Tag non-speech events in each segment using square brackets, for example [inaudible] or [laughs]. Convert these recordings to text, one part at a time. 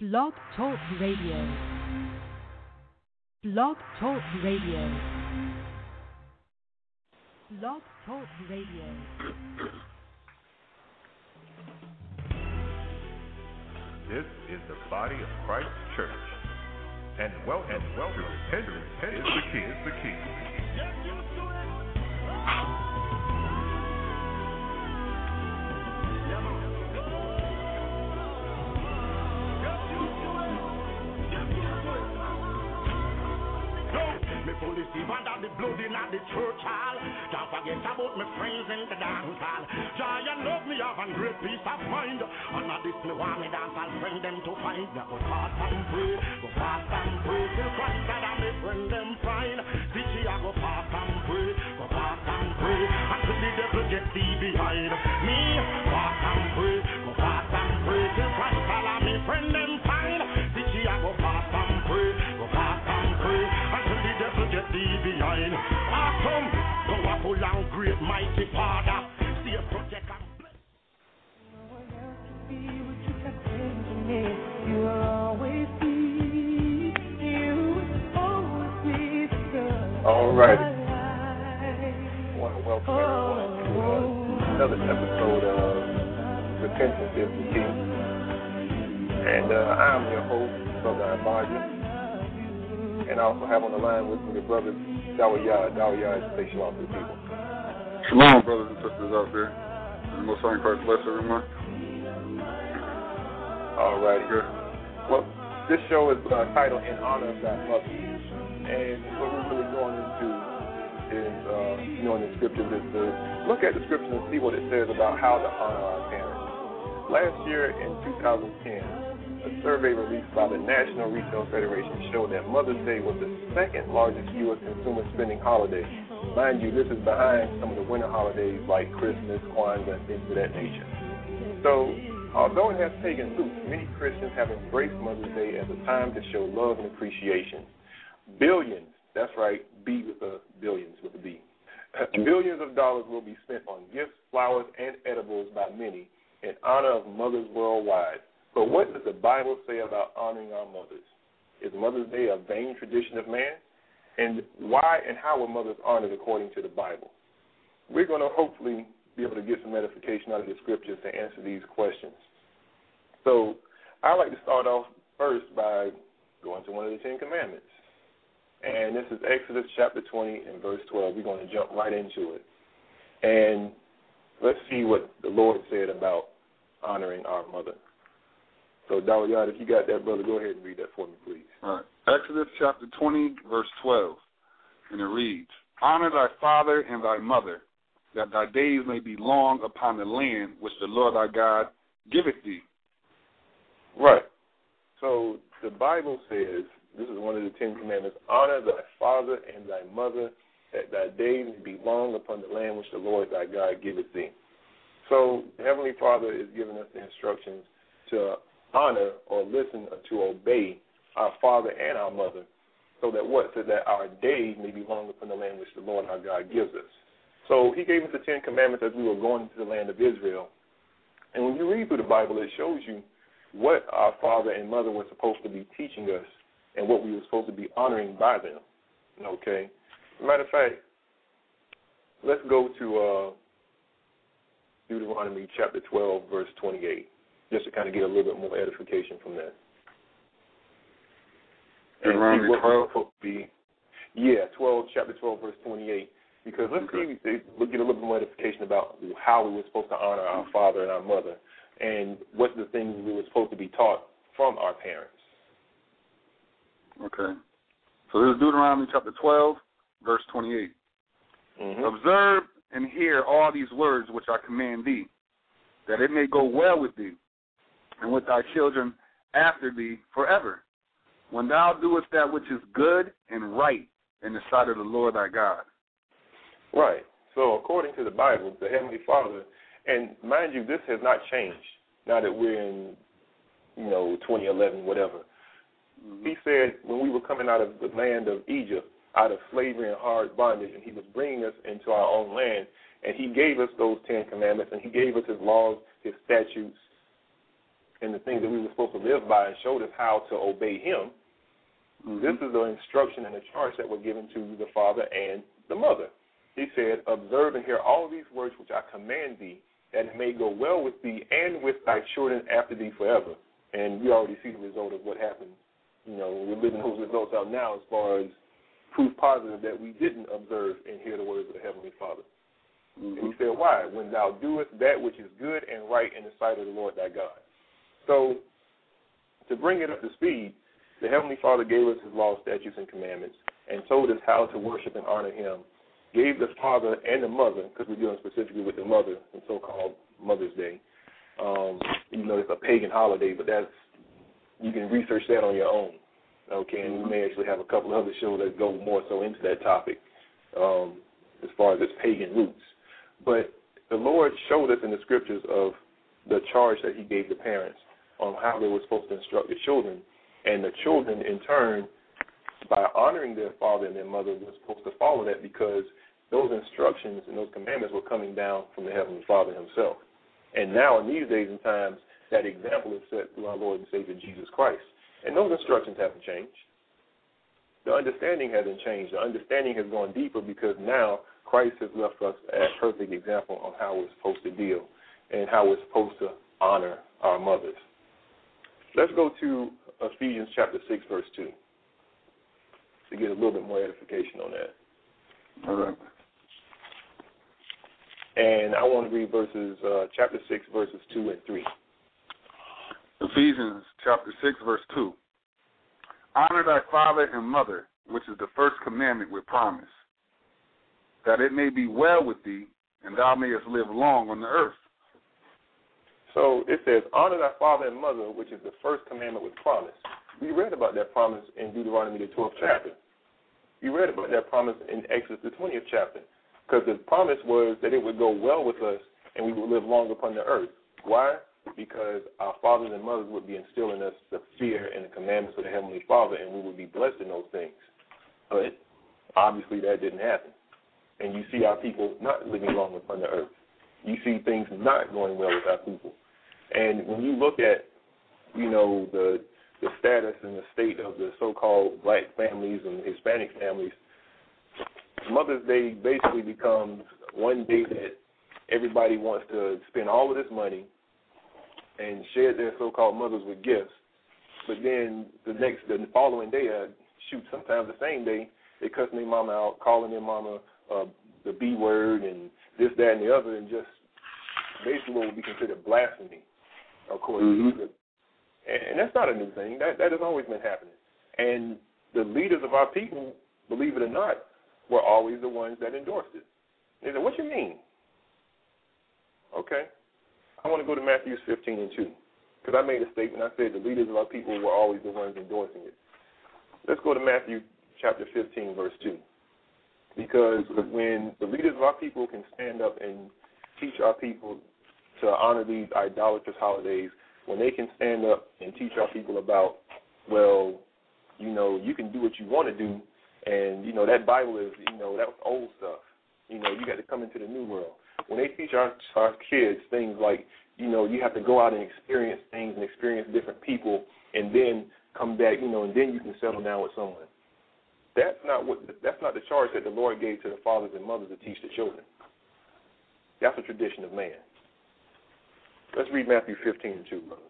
Blog Talk Radio. Blog Talk Radio. Blog Talk Radio. This is the body of Christ Church. And welcome, and welcome to Repentance is the key. Is the key. Me fully under the blood in the church hall. Don't forget about my friends in the dance hall. Giant love me have a great peace of mind. And not this me want me dance I'll bring them to find. Me go fast and pray, go fast and pray till Christ that I may bring them find. See she I go fast and pray, go fast and pray until the devil get thee behind All right. I want to welcome everyone to uh, another episode of Repentance is the Key. And uh, I'm your host, Brother Abaja. And I also have on the line with me the brother Dawaya. Dawaya, say shalom to the people. Shalom, brothers and sisters out there. And most high Christ bless everyone. All right. Well, this show is uh, titled In Honor of Thy Mother. And what we're really going into is, uh, you know, in the scriptures is to look at the scriptures and see what it says about how to honor our parents. Last year in 2010, a survey released by the National Retail Federation showed that Mother's Day was the second largest U.S. consumer spending holiday. Mind you, this is behind some of the winter holidays like Christmas, Kwanzaa, and things of that nature. So, although it has taken root, many Christians have embraced Mother's Day as a time to show love and appreciation. Billions, that's right, B with a billions with a B. [laughs] Billions of dollars will be spent on gifts, flowers, and edibles by many in honor of mothers worldwide. But what does the Bible say about honoring our mothers? Is Mother's Day a vain tradition of man? And why and how were mothers honored according to the Bible? We're going to hopefully be able to get some edification out of the scriptures to answer these questions. So I'd like to start off first by going to one of the Ten Commandments. And this is Exodus chapter 20 and verse 12. We're going to jump right into it. And let's see what the Lord said about honoring our mother. So, Dawayad, if you got that, brother, go ahead and read that for me, please. All right. Exodus chapter 20, verse 12. And it reads Honor thy father and thy mother, that thy days may be long upon the land which the Lord thy God giveth thee. Right. So the Bible says, this is one of the Ten Commandments honor thy father and thy mother, that thy days may be long upon the land which the Lord thy God giveth thee. So Heavenly Father is giving us the instructions to honor or listen or to obey our father and our mother, so that what? So that our days may be long upon the land which the Lord our God gives us. So he gave us the Ten Commandments as we were going into the land of Israel. And when you read through the Bible, it shows you what our father and mother were supposed to be teaching us and what we were supposed to be honoring by them. Okay? Matter of fact, let's go to uh, Deuteronomy chapter 12, verse 28, just to kind of get a little bit more edification from that. Deuteronomy And see what 12? we're supposed to be. Yeah, 12, chapter 12, verse 28. Because let's Okay. see, we'll get a little bit more edification about how we were supposed to honor our father and our mother, and what the things we were supposed to be taught from our parents. Okay. So this is Deuteronomy chapter 12, verse 28. Mm-hmm. Observe and hear all these words which I command thee, that it may go well with thee, and with thy children after thee forever, when thou doest that which is good and right in the sight of the Lord thy God. Right. So according to the Bible, the Heavenly Father, and mind you, this has not changed now that we're in, you know, 2011, whatever. Mm-hmm. He said when we were coming out of the land of Egypt, out of slavery and hard bondage, and He was bringing us into our own land, and He gave us those Ten Commandments, and He gave us His laws, His statutes, and the things that we were supposed to live by, and showed us how to obey Him. Mm-hmm. This is the instruction and the charge that were given to the father and the mother. He said, Observe and hear all these words which I command thee, that it may go well with thee and with thy children after thee forever. And we already see the result of what happened. You know, we're living those results out now as far as proof positive that we didn't observe and hear the words of the Heavenly Father. Mm-hmm. And he said, Why? When thou doest that which is good and right in the sight of the Lord thy God. So, to bring it up to speed, the Heavenly Father gave us His law, statutes, and commandments, and told us how to worship and honor Him. Gave the father and the mother, because we're dealing specifically with the mother, the so-called Mother's Day. Um, even though it's a pagan holiday, but that's you can research that on your own. Okay, and we may actually have a couple of other shows that go more so into that topic, um, as far as its pagan roots. But the Lord showed us in the scriptures of the charge that He gave the parents on how they were supposed to instruct the children and the children, in turn, by honoring their father and their mother, were supposed to follow that because those instructions and those commandments were coming down from the Heavenly Father Himself. And now, in these days and times, that example is set through our Lord and Savior Jesus Christ. And those instructions haven't changed. The understanding hasn't changed. The understanding has gone deeper because now Christ has left us a perfect example on how we're supposed to deal and how we're supposed to honor our mothers. Let's go to Ephesians chapter 6, verse 2, to get a little bit more edification on that. All right. And I want to read verses, uh, chapter 6, verses 2 and 3. Ephesians chapter 6, verse 2. Honor thy father and mother, which is the first commandment with promise, that it may be well with thee, and thou mayest live long on the earth. So it says, Honor thy father and mother, which is the first commandment with promise. We read about that promise in Deuteronomy, the 12th chapter. We read about that promise in Exodus, the 20th chapter. Because the promise was that it would go well with us and we would live long upon the earth. Why? Because our fathers and mothers would be instilling us the fear and the commandments of the Heavenly Father, and we would be blessed in those things. But obviously, that didn't happen. And you see our people not living long upon the earth. You see things not going well with our people. And when you look at, you know, the the status and the state of the so-called black families and Hispanic families, Mother's Day basically becomes one day that everybody wants to spend all of this money and share their so-called mothers with gifts. But then the next, the following day, uh, shoot, sometimes the same day, they cussing their mama out, calling their mama uh, the B word and this, that, and the other, and just basically what would be considered blasphemy according mm-hmm. to and, and that's not a new thing. That that has always been happening. And the leaders of our people, believe it or not, were always the ones that endorsed it. They said, "What you mean?" Okay, I want to go to Matthew 15 and 2 because I made a statement. I said the leaders of our people were always the ones endorsing it. Let's go to Matthew chapter 15, verse 2. Because when the leaders of our people can stand up and teach our people to honor these idolatrous holidays, when they can stand up and teach our people about, well, you know, you can do what you want to do, and you know that Bible is, you know, that was old stuff. You know, you got to come into the new world. When they teach our our kids things like, you know, you have to go out and experience things and experience different people, and then come back, you know, and then you can settle down with someone. That's not what that's not the charge that the Lord gave to the fathers and mothers to teach the children. That's a tradition of man. Let's read Matthew 15 and 2, brother.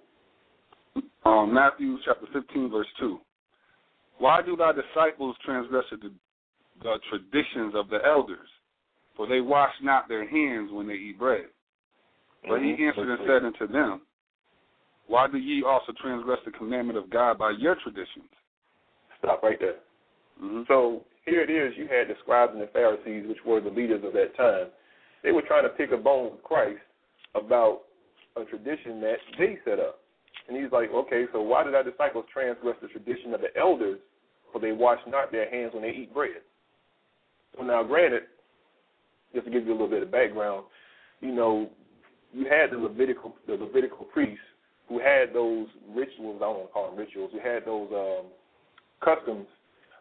Um, Matthew chapter 15, verse 2. Why do thy disciples transgress the, the traditions of the elders? For they wash not their hands when they eat bread. But mm-hmm. he answered and said unto them, Why do ye also transgress the commandment of God by your traditions? Stop right there. Mm-hmm. So here it is. You had the scribes and the Pharisees, which were the leaders of that time. They were trying to pick a bone with Christ about a tradition that they set up. And he's like, okay, so why did our disciples transgress the tradition of the elders, for they wash not their hands when they eat bread? So now, granted, just to give you a little bit of background, you know, you had the Levitical the Levitical priests who had those rituals. I don't want to call them rituals. Who had those um, customs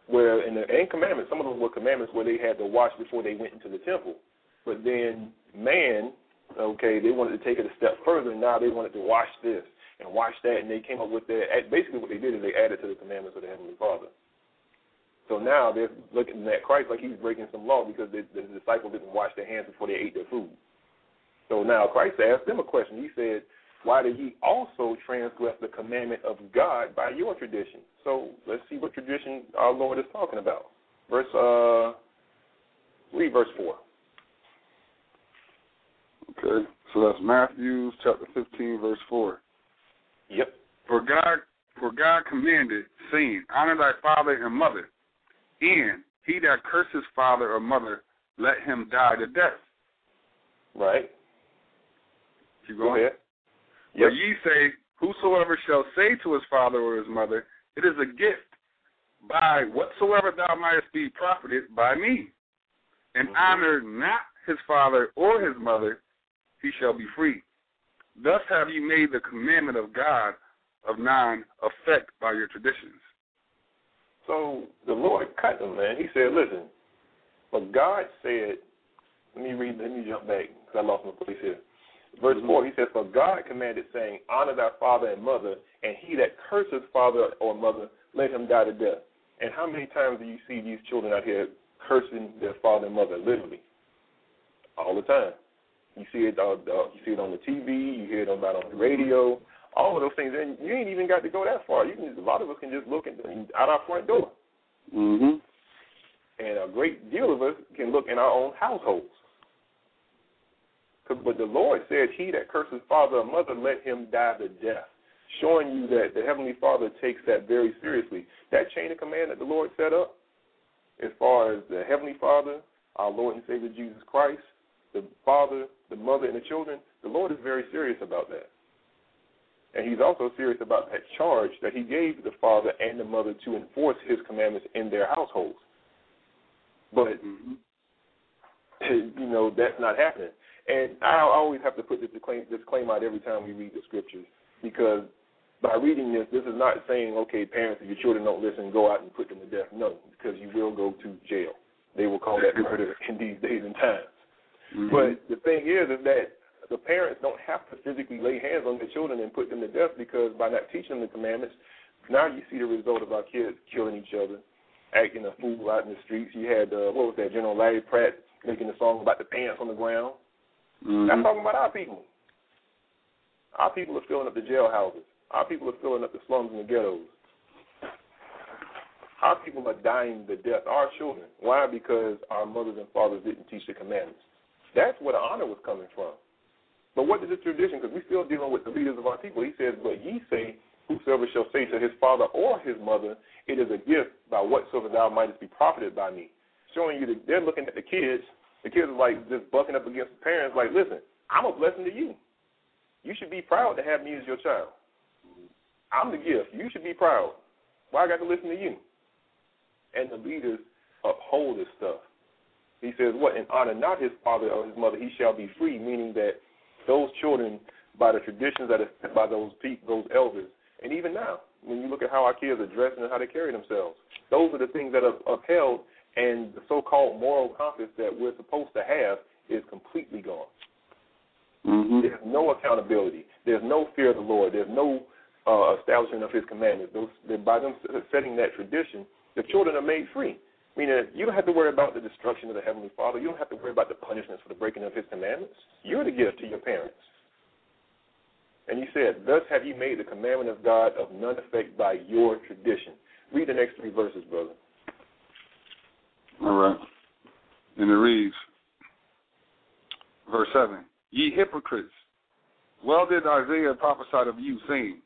where in the and commandments. Some of them were commandments where they had to wash before they went into the temple. But then man, okay, they wanted to take it a step further. And now they wanted to wash this and wash that, and they came up with their basically what they did is they added to the commandments of the heavenly Father. So now they're looking at Christ like he's breaking some law because the, the disciples didn't wash their hands before they ate their food. So now Christ asked them a question. He said, Why did ye also transgress the commandment of God by your tradition? So let's see what tradition our Lord is talking about. Verse uh read verse four. Okay. So that's Matthew chapter fifteen, verse four. Yep. For God for God commanded, saying, Honor thy father and mother, and he that curses father or mother, let him die to death. Right. Keep going. Go ahead. Yep. But ye say, Whosoever shall say to his father or his mother, It is a gift, by whatsoever thou mightest be profited by me, and mm-hmm. honor not his father or his mother, he shall be free. Thus have ye made the commandment of God of non effect by your traditions. So the Lord cut them, man. He said, listen, but God said, let me read, let me jump back because I lost my place here. Verse. 4, he says, For God commanded, saying, Honor thy father and mother, and he that curses father or mother, let him die to death. And how many times do you see these children out here cursing their father and mother, literally? All the time. You see it, uh, uh, you see it on the TV, you hear it about on the radio, all of those things. And you ain't even got to go that far. You can, a lot of us can just look at, out our front door. Mm-hmm. And a great deal of us can look in our own households. But the Lord said, He that curses father or mother, let him die the death. Showing you that the Heavenly Father takes that very seriously. That chain of command that the Lord set up, as far as the Heavenly Father, our Lord and Savior Jesus Christ, the Father, the Mother, and the children, the Lord is very serious about that. And He's also serious about that charge that He gave the Father and the Mother to enforce His commandments in their households. But, mm-hmm. you know, that's not happening. And I always have to put this disclaimer out every time we read the scriptures because by reading this, this is not saying, okay, parents, if your children don't listen, go out and put them to death. No, because you will go to jail. They will call that murder in these days and times. Mm-hmm. But the thing is, is that the parents don't have to physically lay hands on their children and put them to death because by not teaching them the commandments, now you see the result of our kids killing each other, acting a fool out in the streets. You had, uh, what was that, General Larry Platt making a song about the pants on the ground. Mm-hmm. I'm talking about our people. Our people are filling up the jailhouses. Our people are filling up the slums and the ghettos. Our people are dying to death. Our children. Why? Because our mothers and fathers didn't teach the commandments. That's where the honor was coming from. But what is the tradition? Because we're still dealing with the leaders of our people. He says, But ye say, Whosoever shall say to his father or his mother, It is a gift by whatsoever thou mightest be profited by me. Showing you that they're looking at the kids the kids are like just bucking up against the parents, like, listen, I'm a blessing to you. You should be proud to have me as your child. I'm the gift. You should be proud. Why I got to listen to you? And the leaders uphold this stuff. He says, What? In honor not his father or his mother, he shall be free, meaning that those children, by the traditions that are by those people, those elders, and even now, when you look at how our kids are dressed and how they carry themselves, those are the things that are upheld and the so-called moral compass that we're supposed to have is completely gone. Mm-hmm. There's no accountability. There's no fear of the Lord. There's no uh, establishment of His commandments. Those, by them setting that tradition, the children are made free. Meaning, you don't have to worry about the destruction of the Heavenly Father. You don't have to worry about the punishments for the breaking of His commandments. You're the gift to your parents. And He said, Thus have you made the commandment of God of none effect by your tradition. Read the next three verses, brother. All right. And it reads, verse 7 Ye hypocrites, well did Isaiah prophesy of you, saying,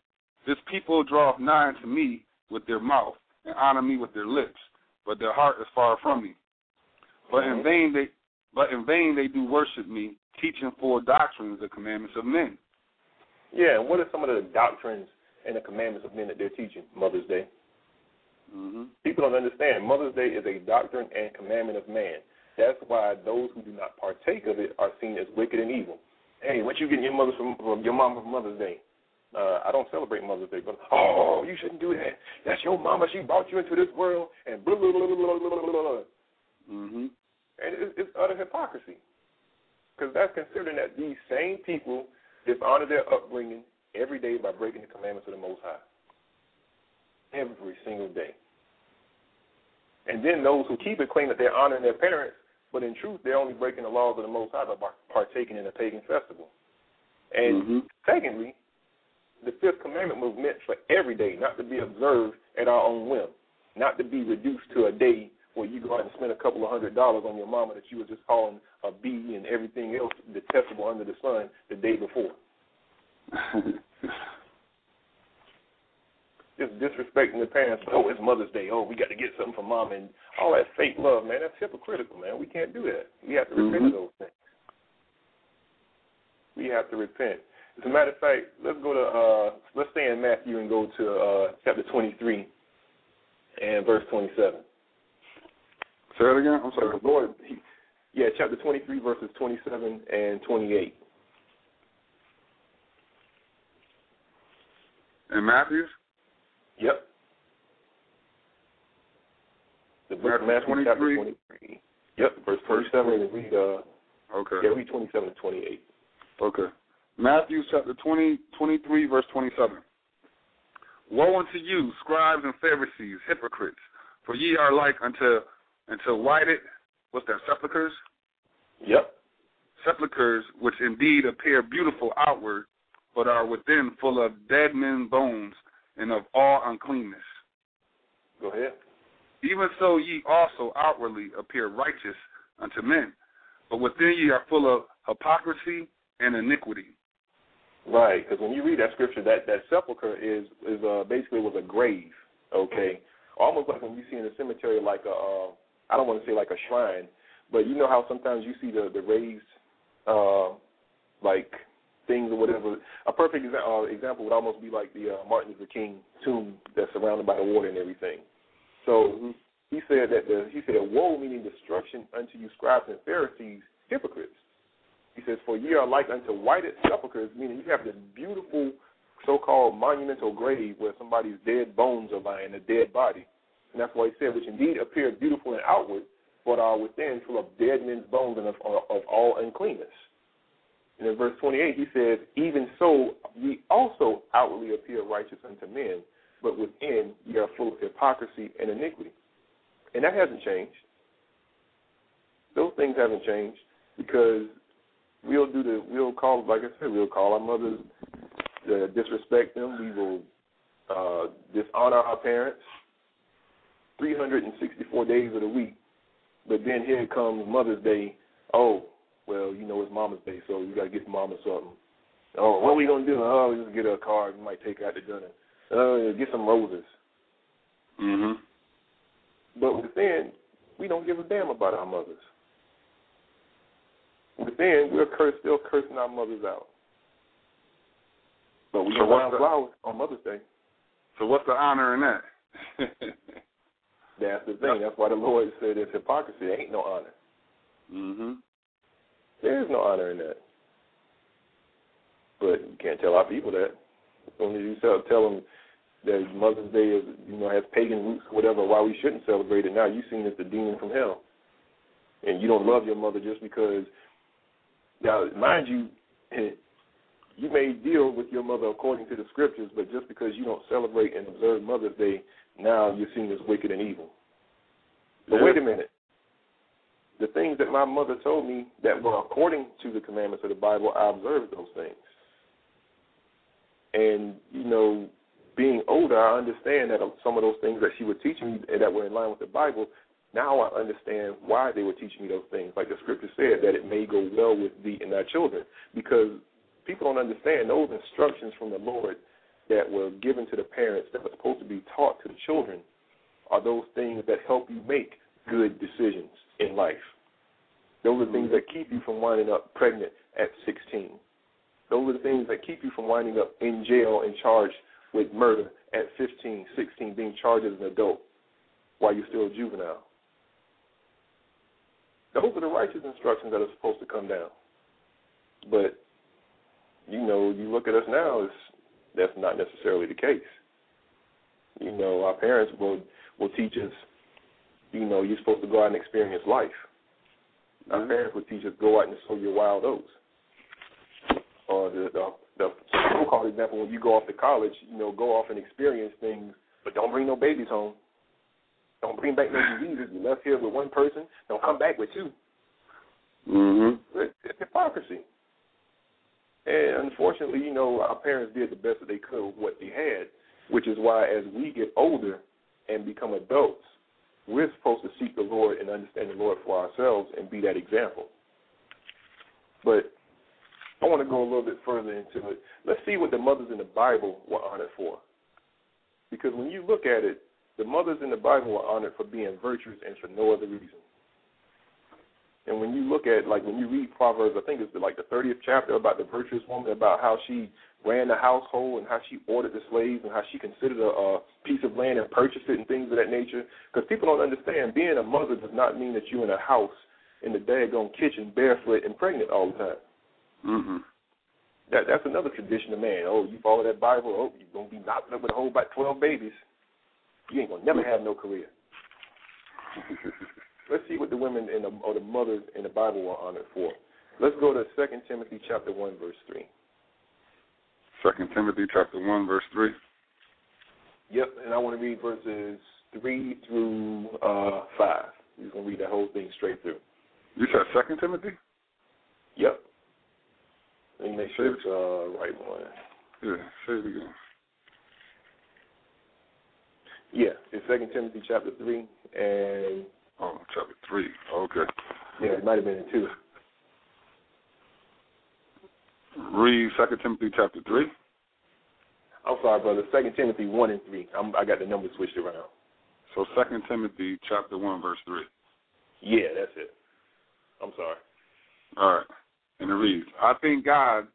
This people draweth nigh unto me with their mouth, and honor me with their lips, but their heart is far from me. But in vain they but in vain they do worship me, teaching for doctrines the commandments of men. Yeah, and what are some of the doctrines and the commandments of men that they're teaching? Mother's Day. Mm-hmm. People don't understand. Mother's Day is a doctrine and commandment of man. That's why those who do not partake of it are seen as wicked and evil. Hey, what you getting your mother from, from your mom for Mother's Day? Uh, I don't celebrate Mother's Day, but oh, you shouldn't do that. That's your mama. She brought you into this world, and blah blah blah blah blah blah. blah. Mm-hmm. And it's, it's utter hypocrisy, because that's considering that these same people dishonor their upbringing every day by breaking the commandments of the Most High. Every single day. And then those who keep it claim that they're honoring their parents, but in truth, they're only breaking the laws of the Most High by partaking in a pagan festival. And Mhm. secondly, the fifth commandment was meant for every day, not to be observed at our own whim, not to be reduced to a day where you go out and spend a couple of hundred dollars on your mama that you were just calling a B and everything else detestable under the sun the day before. [laughs] Just disrespecting the parents. Oh, it's Mother's Day. Oh, we got to get something for mom and all that fake love, man. That's hypocritical, man. We can't do that. We have to repent of Mhm. those things. We have to repent. As a matter of fact, let's go to uh let's stay in Matthew and go to uh chapter twenty three and verse twenty seven. Say it again. I'm sorry. the Lord he, yeah, chapter twenty three verses twenty seven and twenty eight. In Matthews. Yep. The book of Matthew Matthew, chapter 23. 23. Yep, verse 27, and read, uh, Okay. yeah, read 27 to 28. Okay. Matthew chapter 20, 23, verse 27. Woe unto you, scribes and Pharisees, hypocrites, for ye are like unto unto whited, what's that, sepulchres? Yep. Sepulchres, which indeed appear beautiful outward, but are within full of dead men's bones and of all uncleanness. Go ahead. Even so ye also outwardly appear righteous unto men, but within ye are full of hypocrisy and iniquity. Right, because when you read that scripture, that, that sepulcher is is uh, basically was a grave, okay? Almost like when you see in a cemetery, like a, uh, I don't want to say like a shrine, but you know how sometimes you see the, the raised, uh, like things or whatever. A perfect exa- uh, example would almost be like the uh, Martin Luther King tomb that's surrounded by the water and everything. So he said that the, he said, "Woe, meaning destruction unto you, scribes and Pharisees, hypocrites." He says, "For ye are like unto whited sepulchres, meaning you have this beautiful so-called monumental grave where somebody's dead bones are lying, a dead body, and that's why he said, "Which indeed appear beautiful and outward, but are within full of dead men's bones and of, of all uncleanness." And in verse 28, he says, Even so, ye also outwardly appear righteous unto men, but within ye are full of hypocrisy and iniquity. And that hasn't changed. Those things haven't changed because we'll do the, we'll call, like I said, we'll call our mothers, uh, disrespect them. We will uh, dishonor our parents 364 days of the week. But then here comes Mother's Day. Oh, well, you know, it's Mama's Day, so you got to get Mama something. Oh, what are we going to do? Oh, we just get her a card. We might take her out to dinner. Oh, get some roses. Mhm. But within, we don't give a damn about our mothers. Within, we're cursed, still cursing our mothers out. But we So what's the- flowers on Mother's Day. So what's the honor in that? [laughs] That's the thing. That's why the Lord said it's hypocrisy. There ain't no honor. mhm. There is no honor in that. But you can't tell our people that. Only you tell, tell them that Mother's Day is, you know, has pagan roots, whatever. Why we shouldn't celebrate it now? You seen as the demon from hell, and you don't love your mother just because. Now, mind you, eh, you may deal with your mother according to the scriptures, but just because you don't celebrate and observe Mother's Day, now you're seen as wicked and evil. But Yeah. wait a minute the things that my mother told me that were according to the commandments of the Bible, I observed those things. And, you know, being older, I understand that some of those things that she was teaching me that were in line with the Bible, now I understand why they were teaching me those things. Like the scripture said, that it may go well with thee and thy children. Because people don't understand those instructions from the Lord that were given to the parents that were supposed to be taught to the children are those things that help you make good decisions in life. Those are the things mm-hmm. that keep you from winding up pregnant at 16. Those are the things that keep you from winding up in jail and charged with murder at 15, 16, being charged as an adult while you're still a juvenile. Those are the righteous instructions that are supposed to come down. But you know, you look at us now, it's, that's not necessarily the case. You know, our parents will will teach us, you know, you're supposed to go out and experience life. Our Mhm. parents would teach us go out and sow your wild oats. Or the the, the so-called example when you go off to college, you know, go off and experience things, but don't bring no babies home. Don't bring back no diseases. You left here with one person, don't come back with two. Mm-hmm. It- It's hypocrisy. And unfortunately, you know, our parents did the best that they could with what they had, which is why as we get older and become adults, we're supposed to seek the Lord and understand the Lord for ourselves and be that example. But I want to go a little bit further into it. Let's see what the mothers in the Bible were honored for. Because when you look at it, the mothers in the Bible were honored for being virtuous and for no other reason. And when you look at, like, when you read Proverbs, I think it's like the 30th chapter about the virtuous woman, about how she ran the household and how she ordered the slaves and how she considered a, a piece of land and purchased it and things of that nature. Because people don't understand, being a mother does not mean that you're in a house in the daggone kitchen barefoot and pregnant all the time. Mm-hmm. That that's another tradition of man. Oh, you follow that Bible, oh, you're gonna be knocked up with a whole about twelve babies. You ain't gonna never have no career. [laughs] Let's see what the women in the, or the mothers in the Bible were honored for. Let's go to Second Timothy chapter one verse three. Second Timothy chapter one verse three. Yep, and I want to read verses three through uh, five. We're gonna read the whole thing straight through. You said Second Timothy? Yep. Let me make sure it's uh, right one. Yeah, say it again. Yeah, it's Second Timothy chapter three, and Oh, chapter three. Okay. yeah, it might have been in two. Read Second Timothy chapter three. I'm sorry, brother. Second Timothy one and three. I'm, I got the numbers switched around. So Second Timothy chapter one verse three. Yeah, that's it. I'm sorry. All right. And it reads, I thank God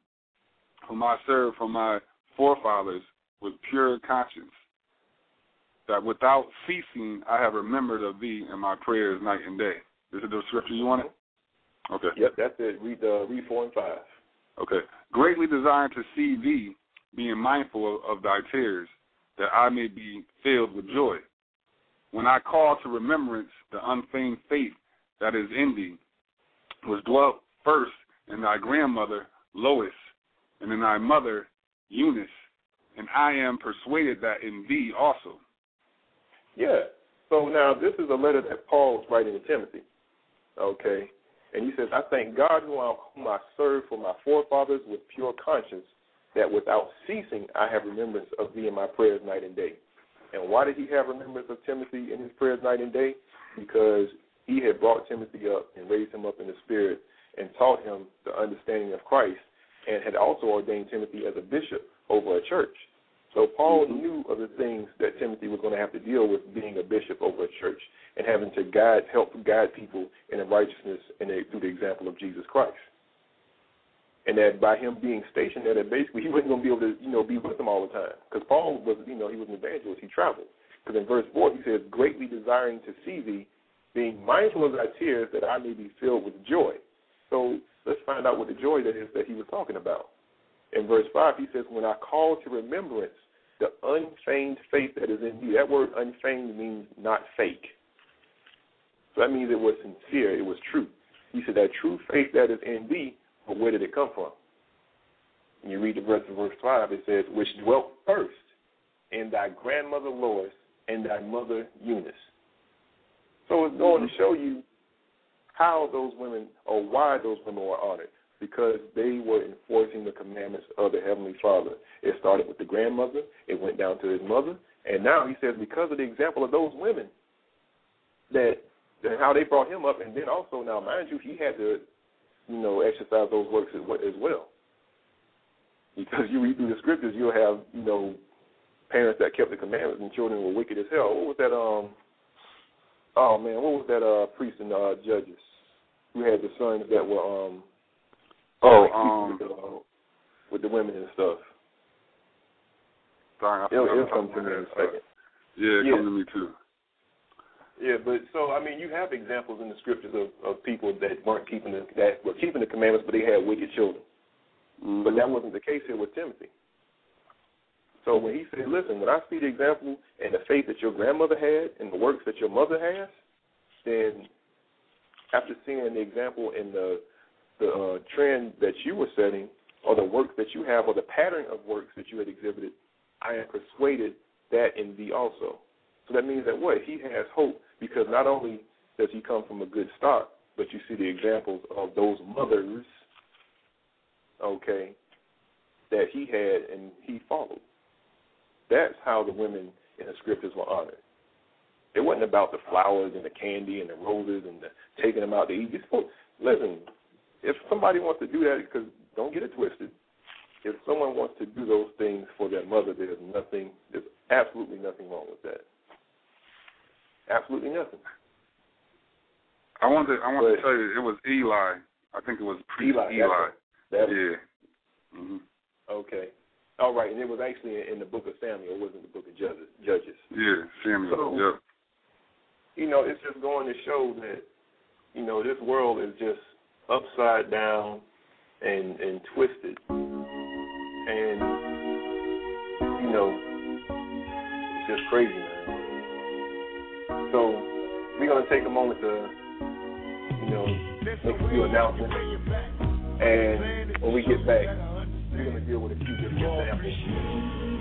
whom I serve from my forefathers with pure conscience, that without ceasing I have remembered of thee in my prayers night and day. Is it the scripture you wanted? Okay. Yep, that's it. Read uh, read four and five. Okay. Greatly desiring to see thee, being mindful of thy tears, that I may be filled with joy. When I call to remembrance the unfeigned faith that is in thee, was dwelt first in thy grandmother Lois, and in thy mother Eunice, and I am persuaded that in thee also. Yeah. So now this is a letter that Paul was writing to Timothy. Okay. And he says, I thank God whom I serve for my forefathers with pure conscience, that without ceasing I have remembrance of thee in my prayers night and day. And why did he have remembrance of Timothy in his prayers night and day? Because he had brought Timothy up and raised him up in the spirit and taught him the understanding of Christ and had also ordained Timothy as a bishop over a church. So Paul Mhm. knew of the things that Timothy was going to have to deal with being a bishop over a church and having to guide, help guide people in the righteousness and the, through the example of Jesus Christ. And that by him being stationed there, that basically he wasn't going to be able to, you know, be with them all the time. Because Paul was, you know, he was an evangelist. He traveled. Because in verse 4 he says, greatly desiring to see thee, being mindful of thy tears, that I may be filled with joy. So let's find out what the joy that is that he was talking about. In verse 5, he says, When I call to remembrance the unfeigned faith that is in you. That word unfeigned means not fake. So that means it was sincere, it was true. He said, That true faith that is in thee, but where did it come from? When you read the verse of verse 5, it says, Which dwelt first in thy grandmother Lois and thy mother Eunice. So it's going to mm-hmm. show you how those women, or why those women were honored because they were enforcing the commandments of the Heavenly Father. It started with the grandmother, it went down to his mother, and now he says because of the example of those women, that, that how they brought him up, and then also now, mind you, he had to, you know, exercise those works as. As well. Because you read through the scriptures, you'll have, you know, parents that kept the commandments and children were wicked as hell. What was that? Um, oh man, what was that? Uh, priest and uh, judges who had the sons that were um Oh, um, with the, uh, with the women and stuff. Sorry, I It'll, it'll come to me in a second. Yeah, Yeah. come to me too. Yeah, but so I mean, you have examples in the scriptures of, of people that weren't keeping the that were keeping the commandments, but they had wicked children. Mm-hmm. But that wasn't the case here with Timothy. So when he said, "Listen, when I see the example and the faith that your grandmother had and the works that your mother has, then after seeing the example and the the uh, trend that you were setting, or the works that you have, or the pattern of works that you had exhibited, I am persuaded that in thee also." So that means that what he has hope because not only does he come from a good start, but you see the examples of those mothers, okay, that he had and he followed. That's how the women in the scriptures were honored. It wasn't about the flowers and the candy and the roses and the taking them out to eat. You're listen, if somebody wants to do that, because don't get it twisted. If someone wants to do those things for their mother, there's nothing, there's absolutely nothing wrong with that. Absolutely nothing. I want to I want But- to tell you it was Eli. I think it was priest Eli. Eli. that's it. That- Yeah. hmm Okay. All right, and it was actually in the book of Samuel. It wasn't the book of Judges. Judges. Yeah, Samuel. So- yep. You know, it's just going to show that, you know, this world is just upside down and and twisted, and you know, it's just crazy, man. So we're gonna take a moment to, you know, make a few announcements, and when we get back, we're gonna deal with a few different examples,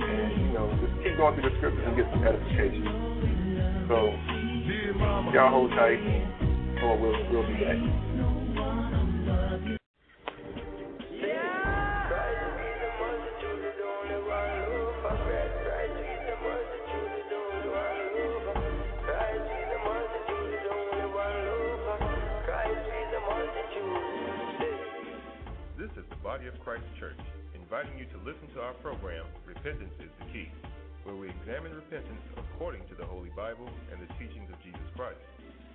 and you know, just keep going through the scriptures and get some edification. So y'all hold tight, or we'll we'll be back. Body of Christ Church, inviting you to listen to our program, Repentance is the Key, where we examine repentance according to the Holy Bible and the teachings of Jesus Christ.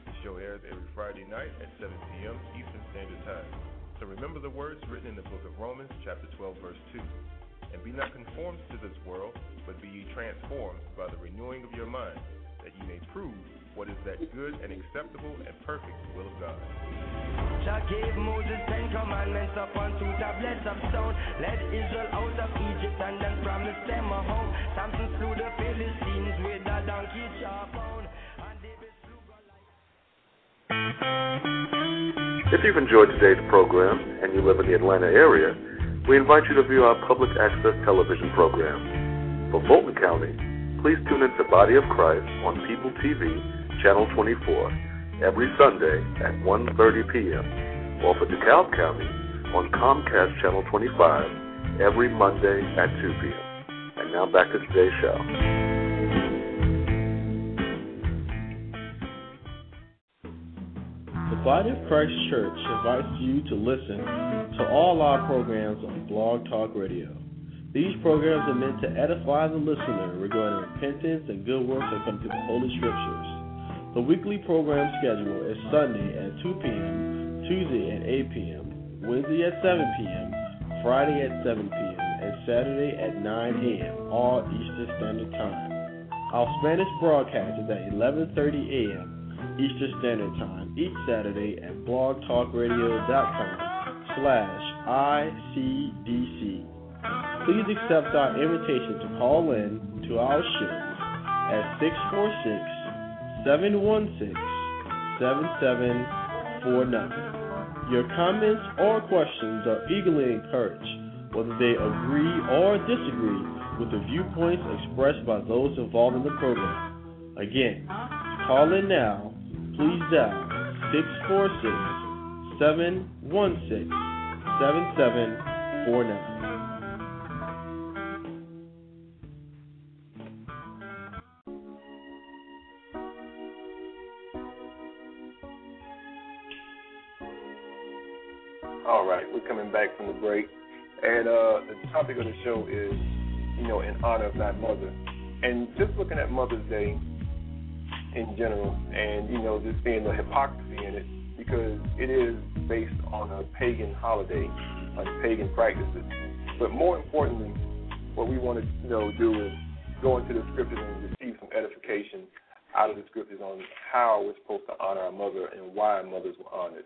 The show airs every Friday night at 7 p.m. Eastern Standard Time. So remember the words written in the book of Romans, chapter 12, verse 2. And be not conformed to this world, but be ye transformed by the renewing of your mind, that ye may prove what is that good and acceptable and perfect will of God. Jah gave Moses ten commandments upon two tablets of stone. Led Israel out of Egypt and then promised them a home. Samson slew the Philistines with a donkey jawbone. And David slew Goliath. If you've enjoyed today's program and you live in the Atlanta area, we invite you to view our public access television program. For Fulton County, please tune into Body of Christ on People TV, Channel 24, every Sunday at 1.30 p.m. Or for DeKalb County on Comcast Channel 25, every Monday at 2 p.m. And now back to today's show. The Body of Christ Church invites you to listen to all our programs on Blog Talk Radio. These programs are meant to edify the listener regarding repentance and good works according to the Holy Scriptures. The weekly program schedule is Sunday at 2 p.m., Tuesday at 8 p.m., Wednesday at 7 p.m., Friday at 7 p.m., and Saturday at 9 a.m., all Eastern Standard Time. Our Spanish broadcast is at 11:30 a.m. Eastern Standard Time each Saturday at blogtalkradio.com slash ICDC. Please accept our invitation to call in to our show at 646-716-7749. Your comments or questions are eagerly encouraged, whether they agree or disagree with the viewpoints expressed by those involved in the program. Again, call in now please dial 646 716 7749. Back from the break, and uh, the topic of the show is, you know, in honor of thy mother, and just looking at Mother's Day in general, and you know, just seeing the hypocrisy in it because it is based on a pagan holiday, on pagan practices. But more importantly, what we want to you know do is go into the scriptures and receive some edification out of the scriptures on how we're supposed to honor our mother and why mothers were honored.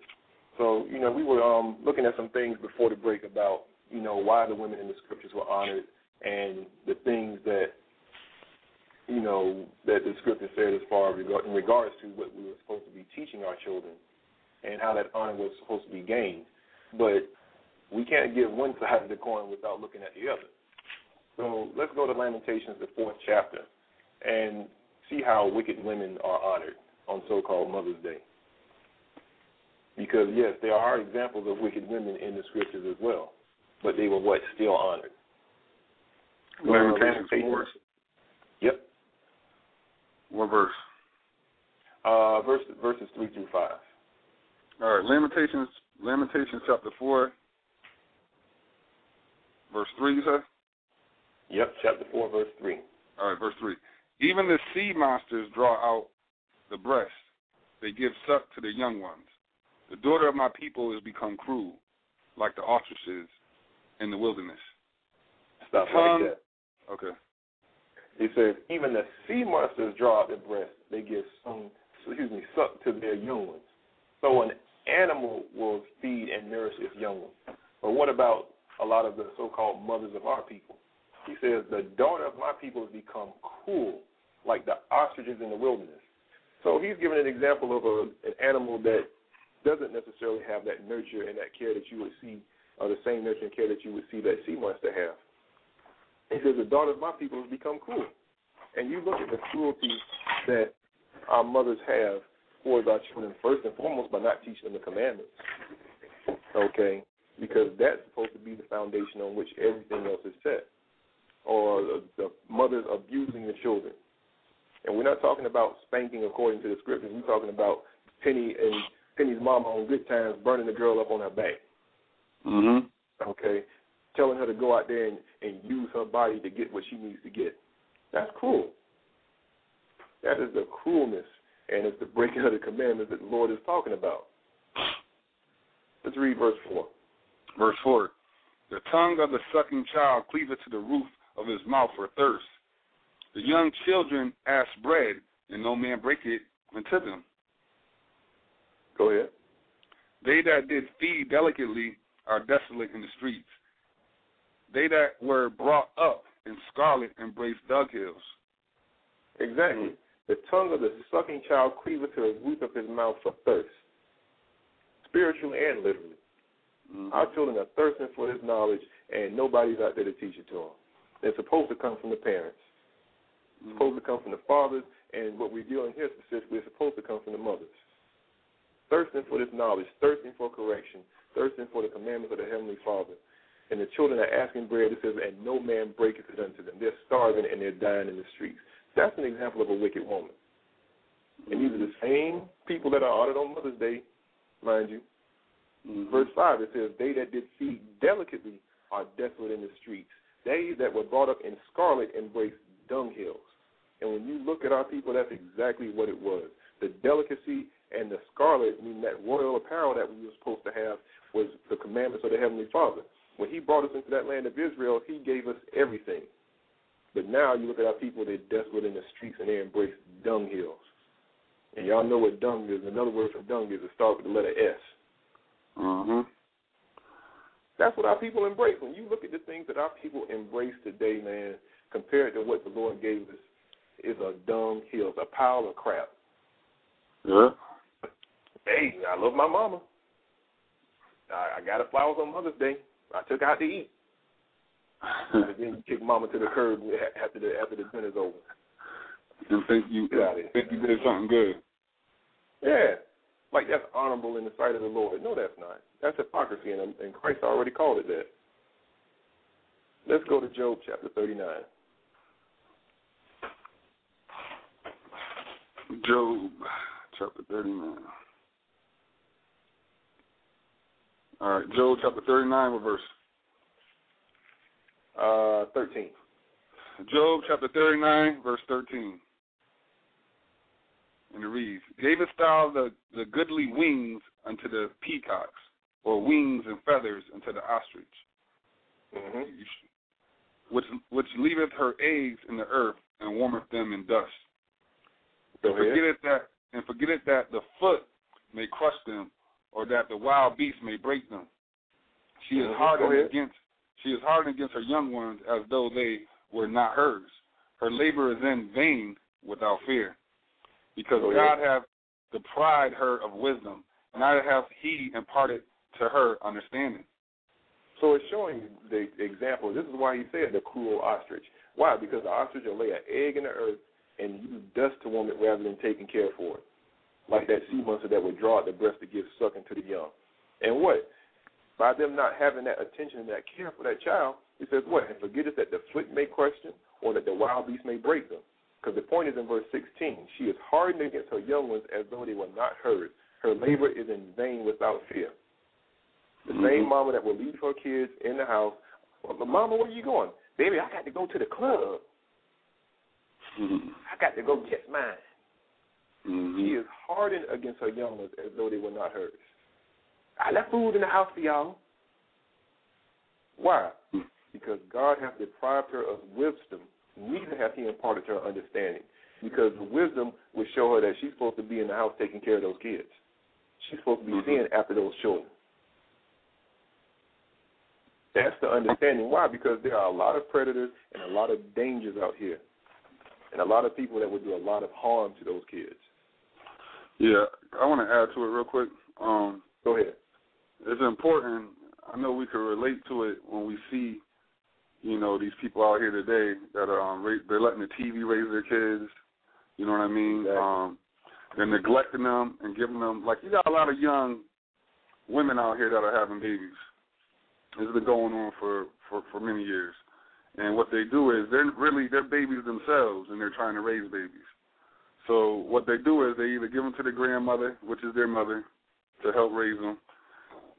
So, you know, we were um, looking at some things before the break about, you know, why the women in the scriptures were honored and the things that, you know, that the scripture said as far in regards to what we were supposed to be teaching our children and how that honor was supposed to be gained. But we can't give one [laughs] side of the coin without looking at the other. So let's go to Lamentations, the fourth chapter, and see how wicked women are honored on so-called Mother's Day. Because yes, there are examples of wicked women in the scriptures as well, but they were what still honored. Lamentations four. Yep. What verse? Uh, verse, verses three through five. All right, Lamentations, Lamentations chapter four, verse three. You said? Yep, chapter four, verse three. All right, verse three. Even the sea monsters draw out the breast; they give suck to their young ones. The daughter of my people has become cruel, like the ostriches in the wilderness. Stop tongue, right there. Okay. It says, even the sea monsters draw out their breast; they give some, excuse me, suck to their young ones. So an animal will feed and nourish its young ones. But what about a lot of the so-called mothers of our people? He says, the daughter of my people has become cruel, like the ostriches in the wilderness. So he's giving an example of a, an animal that doesn't necessarily have that nurture and that care that you would see, or the same nurture and care that you would see that sea monster have. He says, the daughter of my people has become cruel. And you look at the cruelty that our mothers have towards our children, first and foremost, by not teaching them the commandments. Okay? Because that's supposed to be the foundation on which everything else is set. Or the, the mothers abusing the children. And we're not talking about spanking according to the scriptures. We're talking about Penny and Penny's mama on good times burning the girl up on her back. Mm-hmm. Okay? Telling her to go out there and, and use her body to get what she needs to get. That's cruel. That is the cruelness and it's the breaking of the commandments that the Lord is talking about. Let's read verse 4. Verse 4 The tongue of the sucking child cleaveth to the roof of his mouth for thirst. The young children ask bread, and no man break it unto them. Go ahead. They that did feed delicately are desolate in the streets. They that were brought up in scarlet embrace dug hills. Exactly. The tongue of the sucking child cleaveth to the roof of his mouth for thirst, spiritually and literally. Mm-hmm. Our children are thirsting for this knowledge, and nobody's out there to teach it to them. It's supposed to come from the parents. It's Mm-hmm. supposed to come from the fathers, and what we're dealing here specifically is supposed to come from the mothers. Thirsting for this knowledge, thirsting for correction, thirsting for the commandments of the Heavenly Father. And the children are asking bread, it says, and no man breaketh it unto them. They're starving and they're dying in the streets. That's an example of a wicked woman. And these are the same people that are honored on Mother's Day, mind you. Mm-hmm. Verse 5, it says, They that did feed delicately are desolate in the streets. They that were brought up in scarlet embrace dunghills. And when you look at our people, that's exactly what it was. The delicacy and the scarlet, meaning that royal apparel that we were supposed to have, was the commandments of the Heavenly Father. When He brought us into that land of Israel, He gave us everything. But now you look at our people, they're desolate in the streets and they embrace dung hills. And y'all know what dung is. Another word for dung is it starts with the letter S. Mm-hmm. That's what our people embrace. When you look at the things that our people embrace today, man, compared to what the Lord gave us, is a dung hill, a pile of crap. Yeah. Hey, I love my mama. I, I got her flowers on Mother's Day. I took her out to eat. and then you kick mama to the curb after the after the dinner's over. And think you Got it. think you did something good. Yeah, like that's honorable in the sight of the Lord. No, that's not. That's hypocrisy, and, and Christ already called it that. Let's go to Job chapter 39. Job chapter 39. All right, Job chapter 39, what verse? Uh, 13. Job chapter 39, verse 13. And it reads, Gavest thou the, the goodly wings unto the peacocks, or wings and feathers unto the ostrich, Mm-hmm. which which leaveth her eggs in the earth, and warmeth them in dust. And forget it that and forget it that the foot may crush them, or that the wild beast may break them. She is Mhm. Hardened against she is hardened against her young ones as though they were not hers. Her labor is in vain without fear. Because Go God hath deprived her of wisdom, neither hath he imparted to her understanding. So it's showing the example. This is why he said the cruel ostrich. Why? Because the ostrich will lay an egg in the earth and use dust to warm it rather than taking care for it. Like that sea monster that would draw out the breast to give sucking to the young. And what? By them not having that attention and that care for that child, it says what? And forget it that the foot may them or that the wild beast may break them. Because the point is in verse 16. She is hardened against her young ones as though they were not hers. Her labor is in vain without fear. The mm-hmm. same mama that will leave her kids in the house. Well, mama, where are you going? Baby, I got to go to the club. Mm-hmm. I got to go get mine. Mm-hmm. She is hardened against her young ones as though they were not hers. I left food in the house for y'all. Why? Because God has deprived her of wisdom. Neither hath He imparted to her understanding. Because the wisdom would show her that she's supposed to be in the house taking care of those kids. She's supposed to be seeing after those children. That's the understanding. Why? Because there are a lot of predators and a lot of dangers out here, and a lot of people that would do a lot of harm to those kids. Yeah, I want to add to it real quick. Um, Go ahead. It's important. I know we can relate to it when we see, you know, these people out here today that are um, ra- they're letting the TV raise their kids. You know what I mean? Exactly. Um, they're neglecting them and giving them like you got a lot of young women out here that are having babies. This has been going on for for for many years, and what they do is they're really they're babies themselves, and they're trying to raise babies. So what they do is they either give them to the grandmother, which is their mother, to help raise them,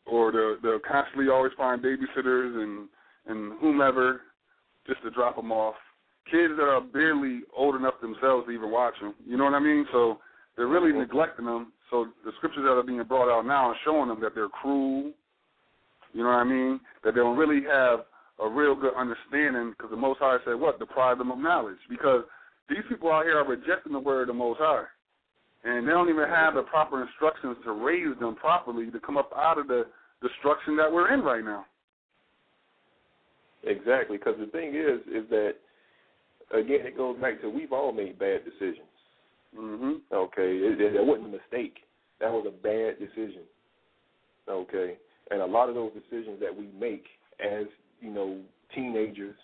or they'll, they'll constantly always find babysitters and and whomever just to drop them off. Kids that are barely old enough themselves to even watch them. You know what I mean? So they're really neglecting them. So the scriptures that are being brought out now are showing them that they're cruel. You know what I mean? That they don't really have a real good understanding because the Most High said what? Deprive them of knowledge. Because these people out here are rejecting the word of the Most High. And they don't even have the proper instructions to raise them properly to come up out of the destruction that we're in right now. Exactly, because the thing is, is that again, it goes back to we've all made bad decisions. Mm-hmm. Okay, it, it, it wasn't a mistake. That was a bad decision. Okay, and a lot of those decisions that we make as you know teenagers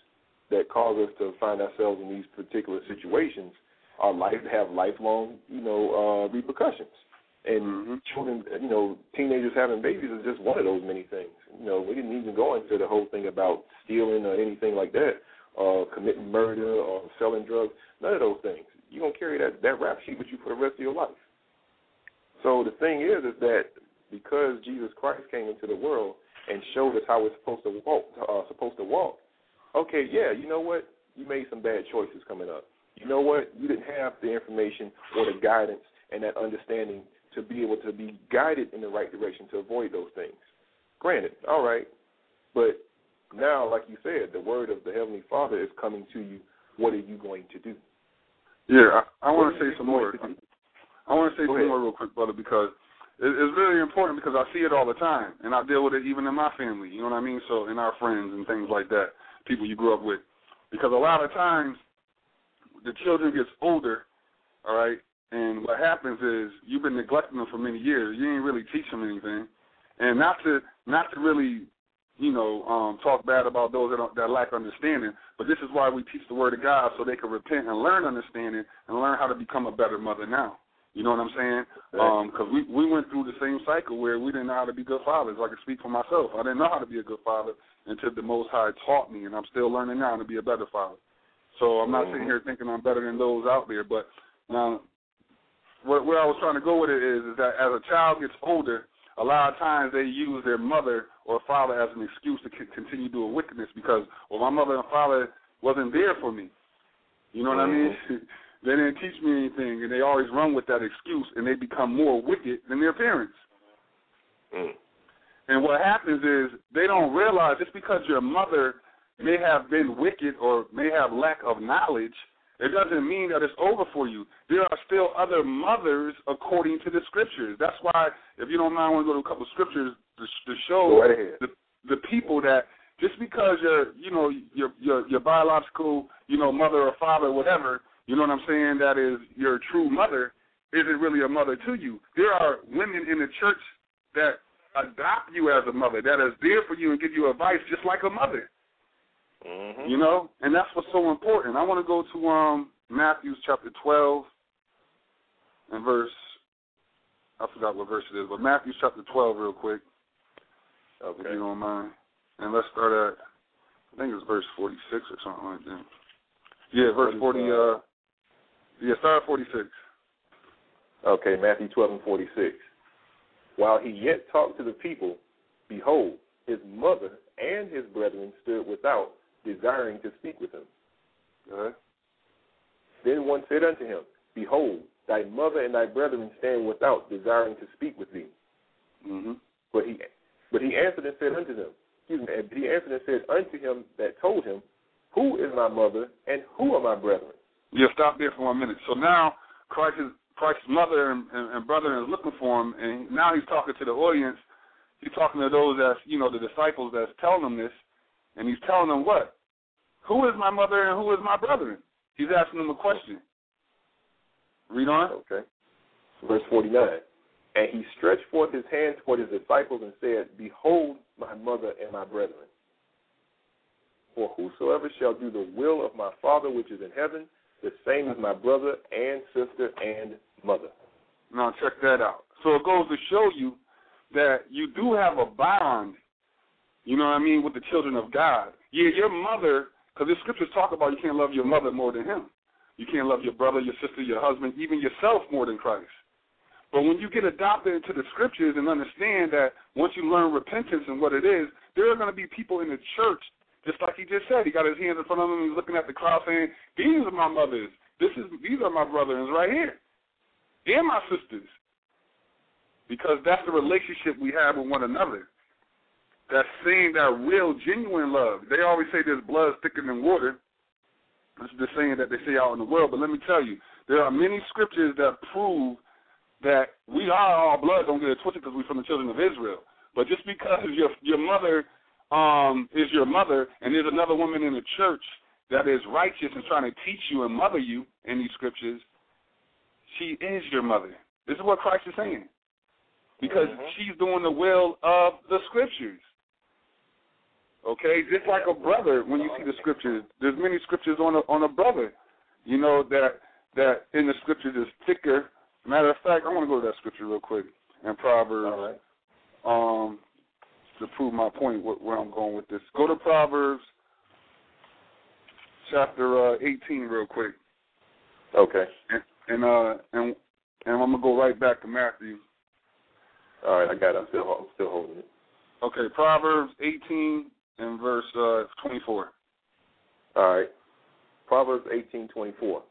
that cause us to find ourselves in these particular situations are life have lifelong you know uh, repercussions. And children, you know, teenagers having babies is just one of those many things. You know, we didn't even go into the whole thing about stealing or anything like that, or committing murder or selling drugs. None of those things. You're gonna carry that that rap sheet with you for the rest of your life. So the thing is, is that because Jesus Christ came into the world and showed us how we're supposed to walk, uh, supposed to walk. Okay, yeah, you know what? You made some bad choices coming up. You know what? You didn't have the information or the guidance and that understanding to be able to be guided in the right direction to avoid those things. Granted, all right, but now, like you said, the word of the Heavenly Father is coming to you. What are you going to do? Yeah, I, I want to say some more. to? I want to say Go some ahead. more real quick, brother, because it, it's really important because I see it all the time, and I deal with it even in my family. You know what I mean? So in our friends and things like that, people you grew up with, because a lot of times the children gets older, all right, and what happens is you've been neglecting them for many years. You ain't really teach them anything, and not to not to really you know, um, talk bad about those that, don't, that lack understanding. But this is why we teach the Word of God so they can repent and learn understanding and learn how to become a better mother now. You know what I'm saying? Because we we went through the same cycle where we didn't know how to be good fathers. I can speak for myself. I didn't know how to be a good father until the Most High taught me, and I'm still learning now to be a better father. So I'm not sitting mm-hmm. here thinking I'm better than those out there. But now, where, where I was trying to go with it is, is that as a child gets older, a lot of times they use their mother or father as an excuse to c- continue doing wickedness because, well, my mother and father wasn't there for me. You know what I mean? Mm-hmm. [laughs] they didn't teach me anything, and they always run with that excuse, and they become more wicked than their parents. Mm. And what happens is they don't realize just because your mother may have been wicked or may have lack of knowledge, it doesn't mean that it's over for you. There are still other mothers according to the scriptures. That's why, if you don't mind, I want to go to a couple of scriptures to, to show right the the people that just because you're, you know, your your your biological, you know, mother or father, whatever, you know what I'm saying, that is your true mother, isn't really a mother to you. There are women in the church that adopt you as a mother, that is there for you and give you advice just like a mother. Mm-hmm. You know, and that's what's so important. I want to go to um Matthew chapter twelve and verse. I forgot what verse it is, but Matthew chapter twelve, real quick, Okay. if you don't mind. And let's start at, I think it's verse forty-six or something like that. Yeah, verse forty. Uh, yeah, start at forty-six. Okay, Matthew 12 and 46. While he yet talked to the people, behold, his mother and his brethren stood without, desiring to speak with him. Okay. Then one said unto him, Behold, thy mother and thy brethren stand without, desiring to speak with thee. Mm-hmm. But he, but he answered and said unto them, excuse me, and he answered and said unto him that told him, Who is my mother and who are my brethren? Yeah, stop there for one minute. So now Christ's Christ's mother and, and, and brother is looking for him, and now he's talking to the audience. He's talking to those that's you know the disciples that's telling them this, and he's telling them what? Who is my mother and who is my brethren? He's asking them a question. Read on. Okay. Verse 49. And he stretched forth his hand toward his disciples and said, Behold my mother and my brethren. For whosoever shall do the will of my Father which is in heaven, the same as my brother and sister and mother. Now check that out. So it goes to show you that you do have a bond, you know what I mean, with the children of God. Yeah, your mother, because the scriptures talk about you can't love your mother more than him. You can't love your brother, your sister, your husband, even yourself more than Christ. But when you get adopted into the scriptures and understand that once you learn repentance and what it is, there are going to be people in the church, just like he just said. He got his hands in front of him. He's looking at the crowd saying, "These are my mothers. This is these are my brothers right here, and my sisters." Because that's the relationship we have with one another. That's saying that real, genuine love. They always say there's blood thicker than water. That's the saying that they say out in the world. But let me tell you, there are many scriptures that prove that we are all blood. Don't get it twisted because we're from the children of Israel. But just because your your mother um, is your mother, and there's another woman in the church that is righteous and trying to teach you and mother you in these scriptures, she is your mother. This is what Christ is saying. Because she's doing the will of the scriptures. Okay, just like a brother, when you see the scriptures, there's many scriptures on a on a brother. You know that that in the scriptures is thicker. Matter of fact, I want to go to that scripture real quick in Proverbs, um, to prove my point wh- where I'm going with this. Go to Proverbs chapter uh, 18 real quick, Okay. and and uh, and and I'm gonna go right back to Matthew. All right, I got it. I'm still, I'm still holding it. Okay, Proverbs 18 and verse uh, 24. All right. Proverbs eighteen twenty four.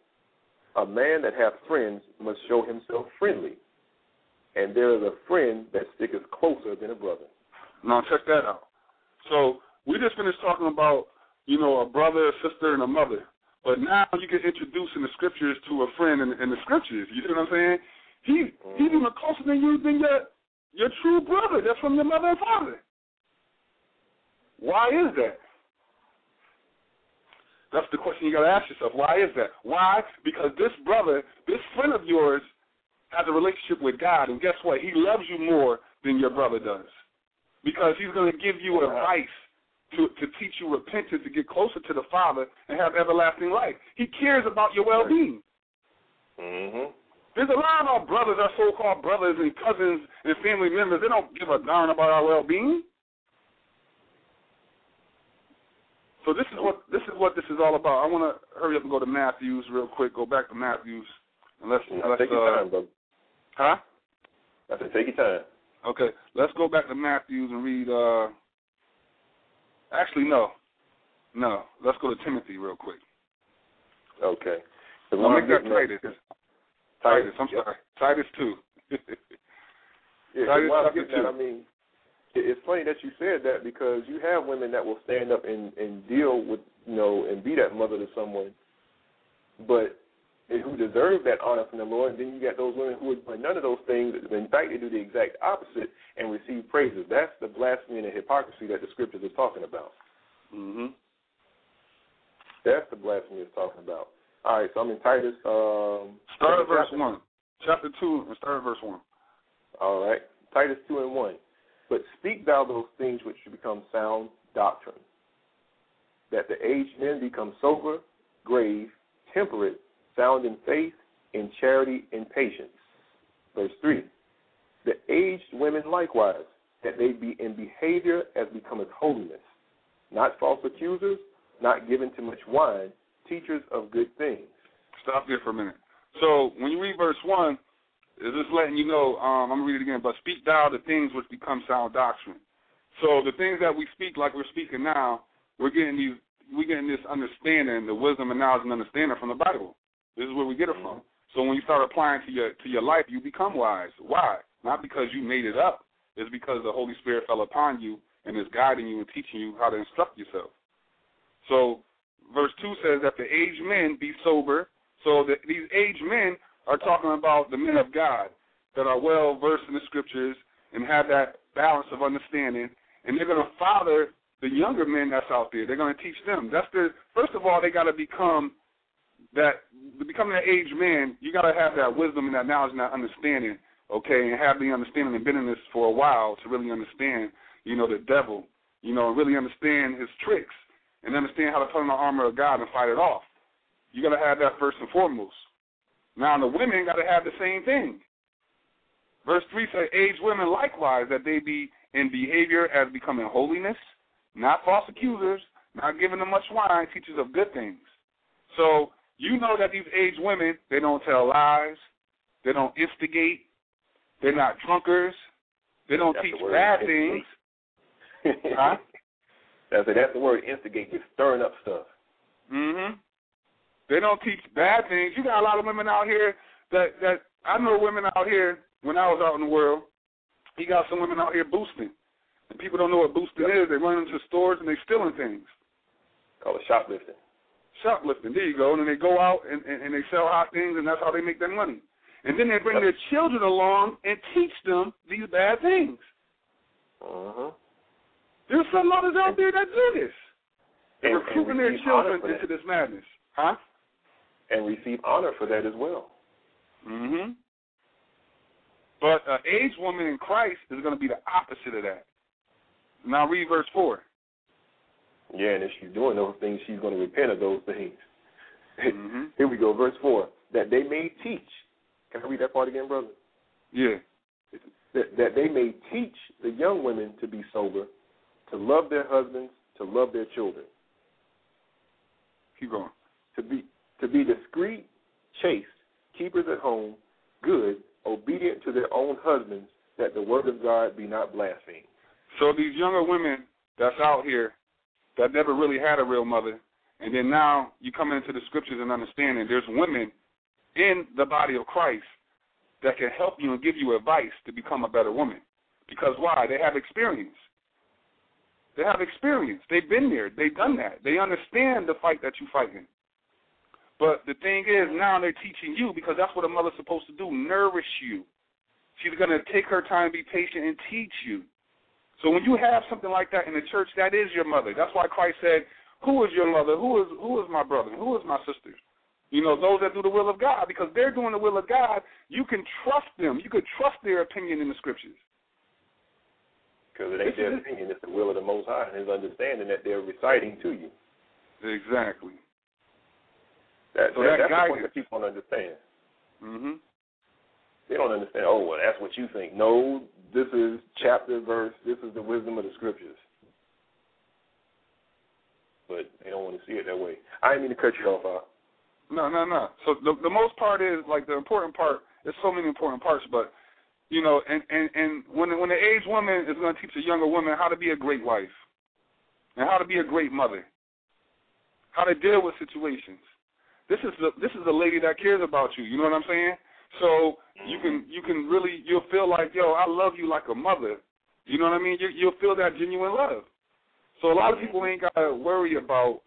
A man that hath friends must show himself friendly, and there is a friend that sticketh closer than a brother. Now check that out. So we just finished talking about, you know, a brother, a sister, and a mother. But now you get introduced in the scriptures to a friend in, in the scriptures. You see what I'm saying? He he's mm-hmm. even closer than you than your your true brother. That's from your mother and father. Why is that? That's the question you got to ask yourself. Why is that? Why? Because this brother, this friend of yours, has a relationship with God, and guess what? He loves you more than your brother does, because he's going to give you advice to to teach you repentance, to get closer to the Father, and have everlasting life. He cares about your well-being. Mm-hmm. There's a lot of our brothers, our so-called brothers and cousins and family members. They don't give a darn about our well-being. So this is what this is what this is all about. I want to hurry up and go to Matthews real quick. Go back to Matthews, and let's take your uh, time, brother. huh? I said, take your time. Okay, let's go back to Matthews and read. uh Actually, no, no. Let's go to Timothy real quick. Okay. The No, make that I'm Titus. Titus. I'm sorry. Titus two. Yeah, [laughs] Titus chapter two. I mean, it's funny that you said that because you have women that will stand up and, and deal with, you know, and be that mother to someone, but who deserve that honor from the Lord. And then you got those women who are doing none of those things. In fact, they do the exact opposite and receive praises. That's the blasphemy and the hypocrisy that the scriptures is talking about. Mm-hmm. That's the blasphemy it's talking about. All right, so I'm in Titus. Um, start at verse one, chapter two, and start at verse one. All right, Titus two and one. But speak thou those things which should become sound doctrine, that the aged men become sober, grave, temperate, sound in faith, in charity, in patience. Verse 3 The aged women likewise, that they be in behavior as becometh holiness, not false accusers, not given to much wine, teachers of good things. Stop there for a minute. So when you read verse 1, it's just letting you know, um, I'm going to read it again, but speak thou the things which become sound doctrine. So the things that we speak, like we're speaking now, we're getting these, we're getting this understanding, the wisdom and knowledge and understanding from the Bible. This is where we get it from. Mm-hmm. So when you start applying to your to your life, you become wise. Why? Not because you made it up. It's because the Holy Spirit fell upon you and is guiding you and teaching you how to instruct yourself. So verse two says that the aged men be sober. So that these aged men are talking about the men of God that are well versed in the scriptures and have that balance of understanding, and they're going to father the younger men that's out there. They're going to teach them. That's the first of all they got to become that to become that aged man, you got to have that wisdom and that knowledge and that understanding, okay, and have the understanding and been in this for a while to really understand, you know, the devil, you know, and really understand his tricks and understand how to put on the armor of God and fight it off. You got to have that first and foremost. Now the women got to have the same thing. Verse three says, "Aged women likewise that they be in behavior as becoming holiness, not false accusers, not giving them much wine, teachers of good things." So you know that these aged women, they don't tell lies, they don't instigate, they're not drunkards, they don't that's teach the bad things. [laughs] huh? That's it. That's the word instigate. You're stirring up stuff. Mhm. They don't teach bad things. You got a lot of women out here that that I know women out here when I was out in the world. You got some women out here boosting, and people don't know what boosting is. They run into stores and they stealing things. Call it shoplifting. Shoplifting. There you go. And then they go out and, and, and they sell hot things, and that's how they make their money. And then they bring their children along and teach them these bad things. Uh-huh. There's some mothers out there that do this. They're recruiting their children into this madness. Huh? And receive honor for that as well. hmm But an aged woman in Christ is going to be the opposite of that. Now read verse 4. Yeah, and if she's doing those things, she's going to repent of those things. Mm-hmm. [laughs] Here we go, verse 4. That they may teach. Can I read that part again, brother? Yeah. That, that they may teach the young women to be sober, to love their husbands, to love their children, Keep going. to be to be discreet, chaste, keepers at home, good, obedient to their own husbands, that the word of God be not blasphemed. So these younger women that's out here that never really had a real mother, and then now you come into the scriptures and understanding there's women in the body of Christ that can help you and give you advice to become a better woman. Because why? They have experience. They have experience. They've been there. They've done that. They understand the fight that you're fighting. But the thing is, now they're teaching you because that's what a mother's supposed to do nourish you. She's going to take her time, be patient, and teach you. So when you have something like that in the church, that is your mother. That's why Christ said, "Who is your mother? Who is who is my brother? Who is my sister?" You know, those that do the will of God, because they're doing the will of God. You can trust them. You can trust their opinion in the scriptures. Because it ain't their opinion, it's the will of the Most High and His understanding that they're reciting to you. Exactly. That, So that, that that's the point guidance- that people don't understand. Mhm. They don't understand. Oh, well, that's what you think. No, this is chapter verse. This is the wisdom of the scriptures. But they don't want to see it that way. I didn't mean to cut you off. Out. No, no, no. So the the most part is like the important part. There's so many important parts, but you know, and and and when when the aged woman is going to teach a younger woman how to be a great wife, and how to be a great mother, how to deal with situations. This is the this is a lady that cares about you. You know what I'm saying? So you can you can really you'll feel like yo I love you like a mother. You know what I mean? You, you'll feel that genuine love. So a lot of people ain't got to worry about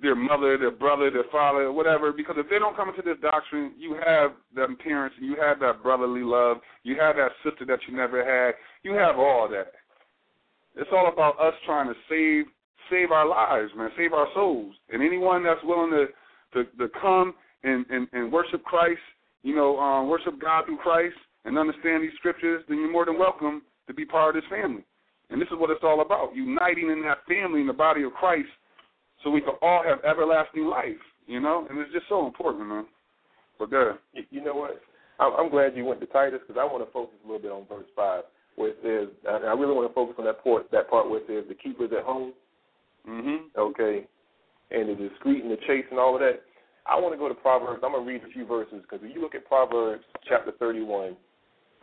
their mother, their brother, their father, whatever. Because if they don't come into this doctrine, you have them parents, you have that brotherly love, you have that sister that you never had, you have all that. It's all about us trying to save save our lives, man, save our souls. And anyone that's willing to to, to come and, and, and worship Christ, you know, um, worship God through Christ and understand these scriptures, then you're more than welcome to be part of this family. And this is what it's all about, uniting in that family in the body of Christ so we can all have everlasting life, you know? And it's just so important, man. But there. You know what? I'm glad you went to Titus because I want to focus a little bit on verse 5 where it says, and I really want to focus on that part, that part where it says the keepers at home. Mm-hmm. Okay. And the discreet and the chase and all of that. I want to go to Proverbs. I'm going to read a few verses because if you look at Proverbs chapter 31,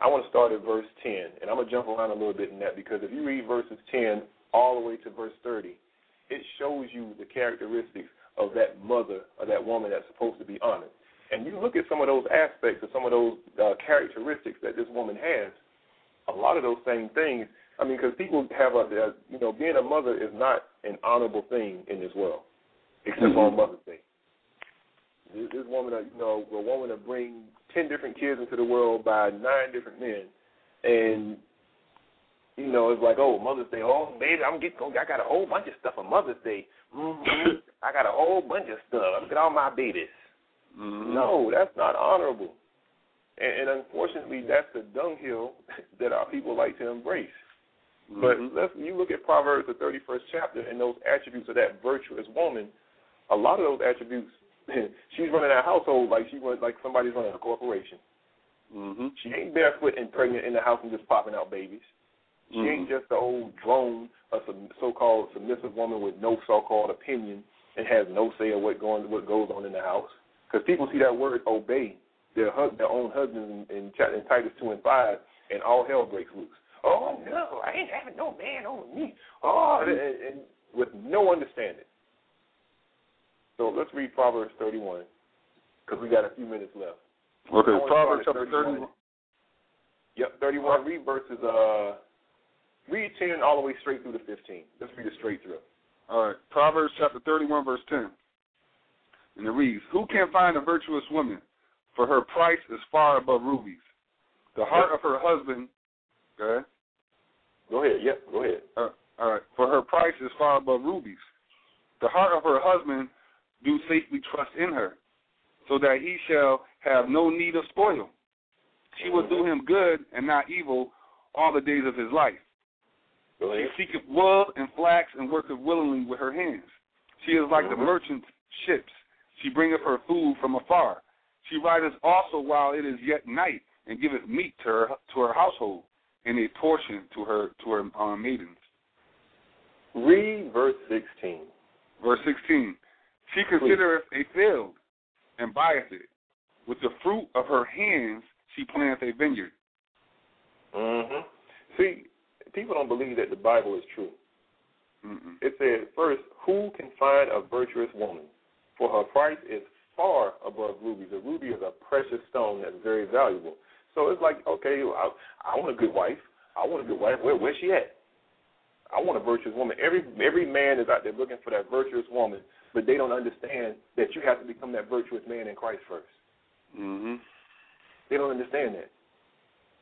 I want to start at verse 10. And I'm going to jump around a little bit in that because if you read verses 10 all the way to verse 30, it shows you the characteristics of that mother or that woman that's supposed to be honored. And you look at some of those aspects or some of those uh, characteristics that this woman has, a lot of those same things. I mean, because people have a, you know, being a mother is not an honorable thing in this world, except mm-hmm. on Mother's. This, this woman, you know, a woman to bring ten different kids into the world by nine different men, and you know, it's like, oh, Mother's Day, oh, baby, I'm getting, I got a whole bunch of stuff for Mother's Day. Mm-hmm. I got a whole bunch of stuff. Look at all my babies. Mm-hmm. No, that's not honorable. And, and unfortunately, that's the dunghill [laughs] that our people like to embrace. Mm-hmm. But let's, you look at Proverbs, the 31st chapter, and those attributes of that virtuous woman, a lot of those attributes she's running a household like she was like somebody's running a corporation. Mm-hmm. She ain't barefoot and pregnant in the house and just popping out babies. She mm-hmm. ain't just the old drone, a so-called submissive woman with no so-called opinion and has no say of what going what goes on in the house. Because people see that word obey their their own husbands in, in, in Titus two and five, and all hell breaks loose. Oh no, I ain't having no man over me. Oh, and, and with no understanding. So let's read Proverbs 31 because we got a few minutes left. Okay, Proverbs chapter 31. Yep, 31. Read verses, uh, read 10 all the way straight through to 15. Let's read it straight through. All right, Proverbs chapter 31, verse 10. And it reads, Who can find a virtuous woman? For her price is far above rubies. The heart yep. of her husband, okay? Go ahead, yep, go ahead. Uh, all right, for her price is far above rubies. The heart of her husband do safely trust in her, so that he shall have no need of spoil. She will do him good and not evil all the days of his life. She seeketh wool and flax and worketh willingly with her hands. She is like the Mm-hmm. merchant's ships. She bringeth her food from afar. She rideth also while it is yet night, and giveth meat to her to her household, and a portion to her to her uh, maidens. Read verse sixteen. Verse sixteen. She considereth a field and buyeth it. With the fruit of her hands she planteth a vineyard. Mm-hmm. See, people don't believe that the Bible is true. Mm-mm. It says, first, who can find a virtuous woman? For her price is far above rubies. A ruby is a precious stone that's very valuable. So it's like, okay, I, I want a good wife. I want a good wife. Where, where's she at? I want a virtuous woman. Every every man is out there looking for that virtuous woman, but they don't understand that you have to become that virtuous man in Christ 1st Mm-hmm. They don't understand that.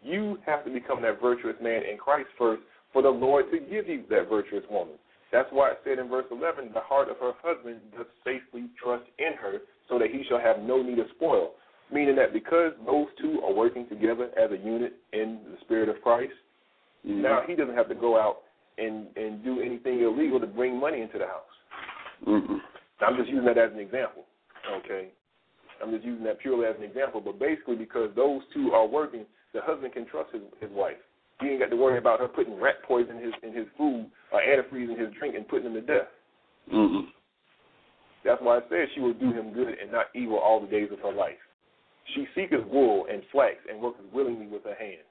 You have to become that virtuous man in Christ first for the Lord to give you that virtuous woman. That's why it said in verse 11, the heart of her husband does safely trust in her, so that he shall have no need of spoil. Meaning that because those two are working together as a unit in the spirit of Christ, mm-hmm. now he doesn't have to go out and, and do anything illegal to bring money into the house. Mm-hmm. I'm just using that as an example. Okay. I'm just using that purely as an example, but basically because those two are working, the husband can trust his his wife. He ain't got to worry about her putting rat poison in his in his food or antifreeze in his drink and putting him to death. Mm-hmm. That's why it says she will do him good and not evil all the days of her life. She seeketh wool and flax and worketh willingly with her hands.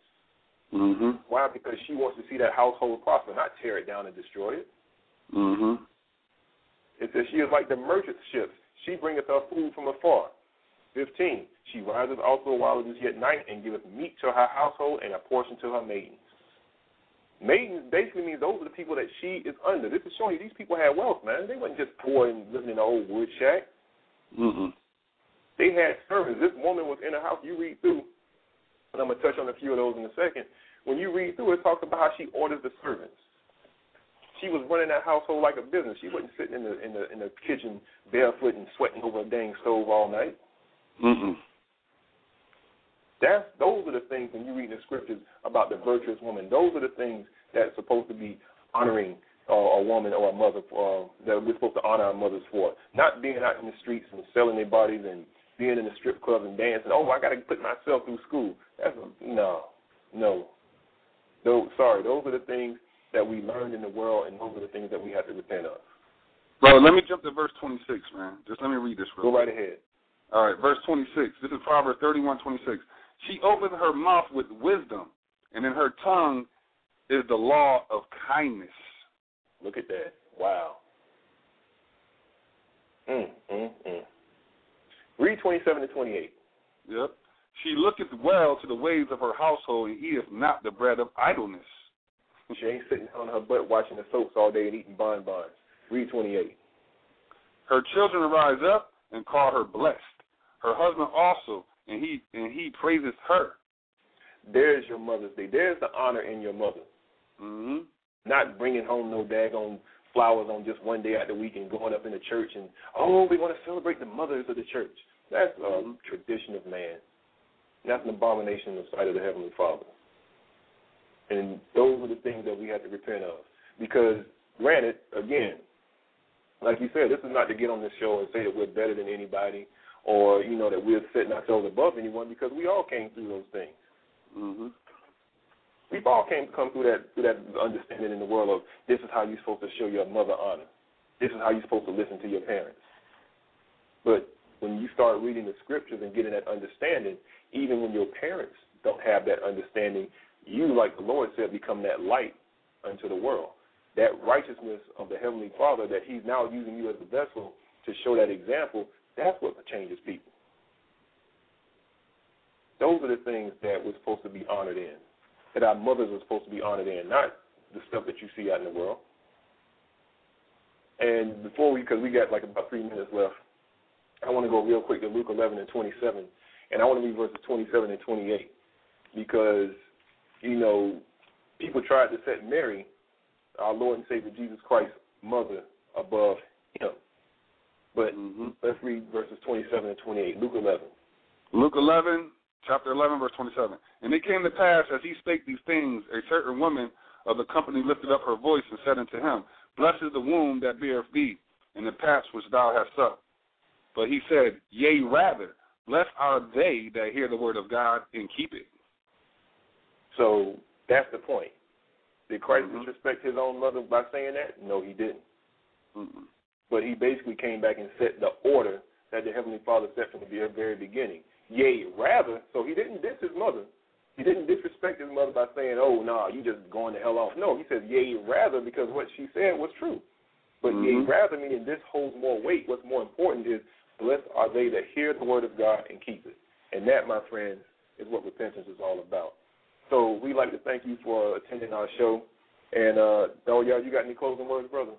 Mm-hmm. Why? Because she wants to see that household prosper, not tear it down and destroy it. Mm-hmm. It says she is like the merchant ships. She bringeth her food from afar. 15. She riseth also while it is yet night and giveth meat to her household and a portion to her maidens. Maidens basically means those are the people that she is under. This is showing you these people had wealth, man. They weren't just poor and living in an old wood shack. Mm-hmm. They had servants. This woman was in a house. You read through, and I'm gonna touch on a few of those in a second. When you read through, it talks about how she orders the servants. She was running that household like a business. She wasn't sitting in the in the in the kitchen barefoot and sweating over a dang stove all night. Mm-hmm. That's those are the things when you read the scriptures about the virtuous woman. Those are the things that's supposed to be honoring uh, a woman or a mother for, uh, that we're supposed to honor our mothers for. Not being out in the streets and selling their bodies and being in the strip club and dancing. Oh, I got to put myself through school. That's a, no, no. Those, sorry, those are the things that we learned in the world, and those are the things that we have to repent of. Bro, let me jump to verse 26, man. Just let me read this real Go right ahead. All right, verse 26. This is Proverbs 31, 26. She opened her mouth with wisdom, and in her tongue is the law of kindness. Look at that. Wow. Mm, mm, mm. Read 27 to 28. Yep. She looketh well to the ways of her household, and eateth not the bread of idleness. She ain't sitting on her butt watching the soaps all day and eating bonbons. Read 28. Her children arise up and call her blessed. Her husband also, and he and he praises her. There's your Mother's Day. There's the honor in your mother. Mm-hmm. Not bringing home no daggone flowers on just one day out the week and going up in the church and, oh, we want to celebrate the mothers of the church. That's a Mm-hmm. tradition of man. That's an abomination in the sight of the Heavenly Father. And those are the things that we have to repent of. Because, granted, again, like you said, this is not to get on this show and say that we're better than anybody or, you know, that we're setting ourselves above anyone because we all came through those things. Mm-hmm. We've all came to come through that through that understanding in the world of this is how you're supposed to show your mother honor. This is how you're supposed to listen to your parents. But when you start reading the scriptures and getting that understanding, even when your parents don't have that understanding, you, like the Lord said, become that light unto the world. That righteousness of the Heavenly Father that He's now using you as a vessel to show that example, that's what changes people. Those are the things that we're supposed to be honored in, that our mothers are supposed to be honored in, not the stuff that you see out in the world. And before we, because we got like about three minutes left, I want to go real quick to Luke 11 and 27, and I want to read verses 27 and 28 because, you know, people tried to set Mary, our Lord and Savior Jesus Christ, mother above him. But mm-hmm. let's read verses 27 and 28. Luke 11. Luke 11, chapter 11, verse 27. And it came to pass, as he spake these things, a certain woman of the company lifted up her voice and said unto him, Blessed is the womb that beareth thee, and the paps which thou hast sucked. But he said, Yea, rather, blessed are they that hear the word of God and keep it. So that's the point. Did Christ disrespect his own mother by saying that? No, he didn't. Mm-mm. But he basically came back and set the order that the Heavenly Father set from the very, beginning. Yea, rather, so he didn't diss his mother. He didn't disrespect his mother by saying, oh, no, nah, you just going the hell off. No, he says, yea, rather, because what she said was true. But Mhm. yea, rather, meaning this holds more weight. What's more important is, blessed are they that hear the word of God and keep it. And that, my friends, is what repentance is all about. So we'd like to thank you for attending our show. And, uh, Doya, you got any closing words, brother?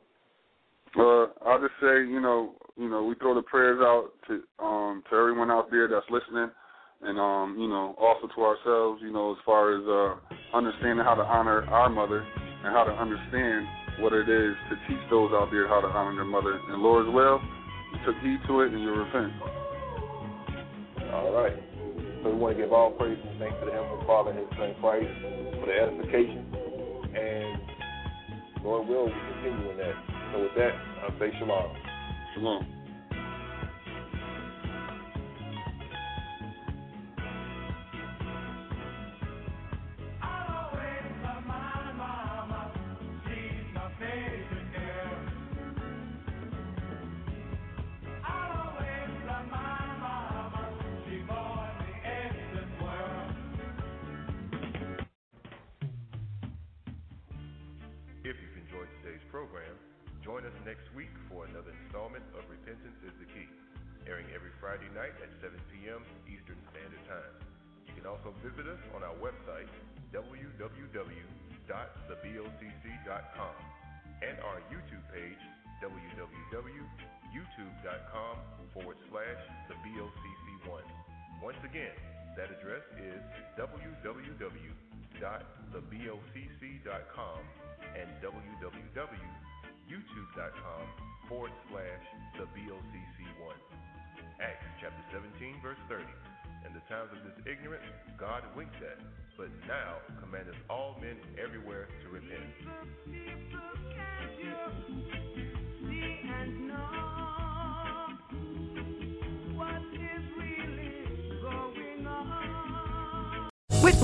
Uh, I'll just say, you know, you know, we throw the prayers out to um to everyone out there that's listening, and um, you know, also to ourselves, you know, as far as uh understanding how to honor our mother and how to understand what it is to teach those out there how to honor their mother. And Lord's will, you took heed to it and you'll repent. All right. So we want to give all praise and thanks to the Heavenly Father and His Son Christ for the edification. And Lord will, we continue in that. So with that, I'll say shalom. Shalom.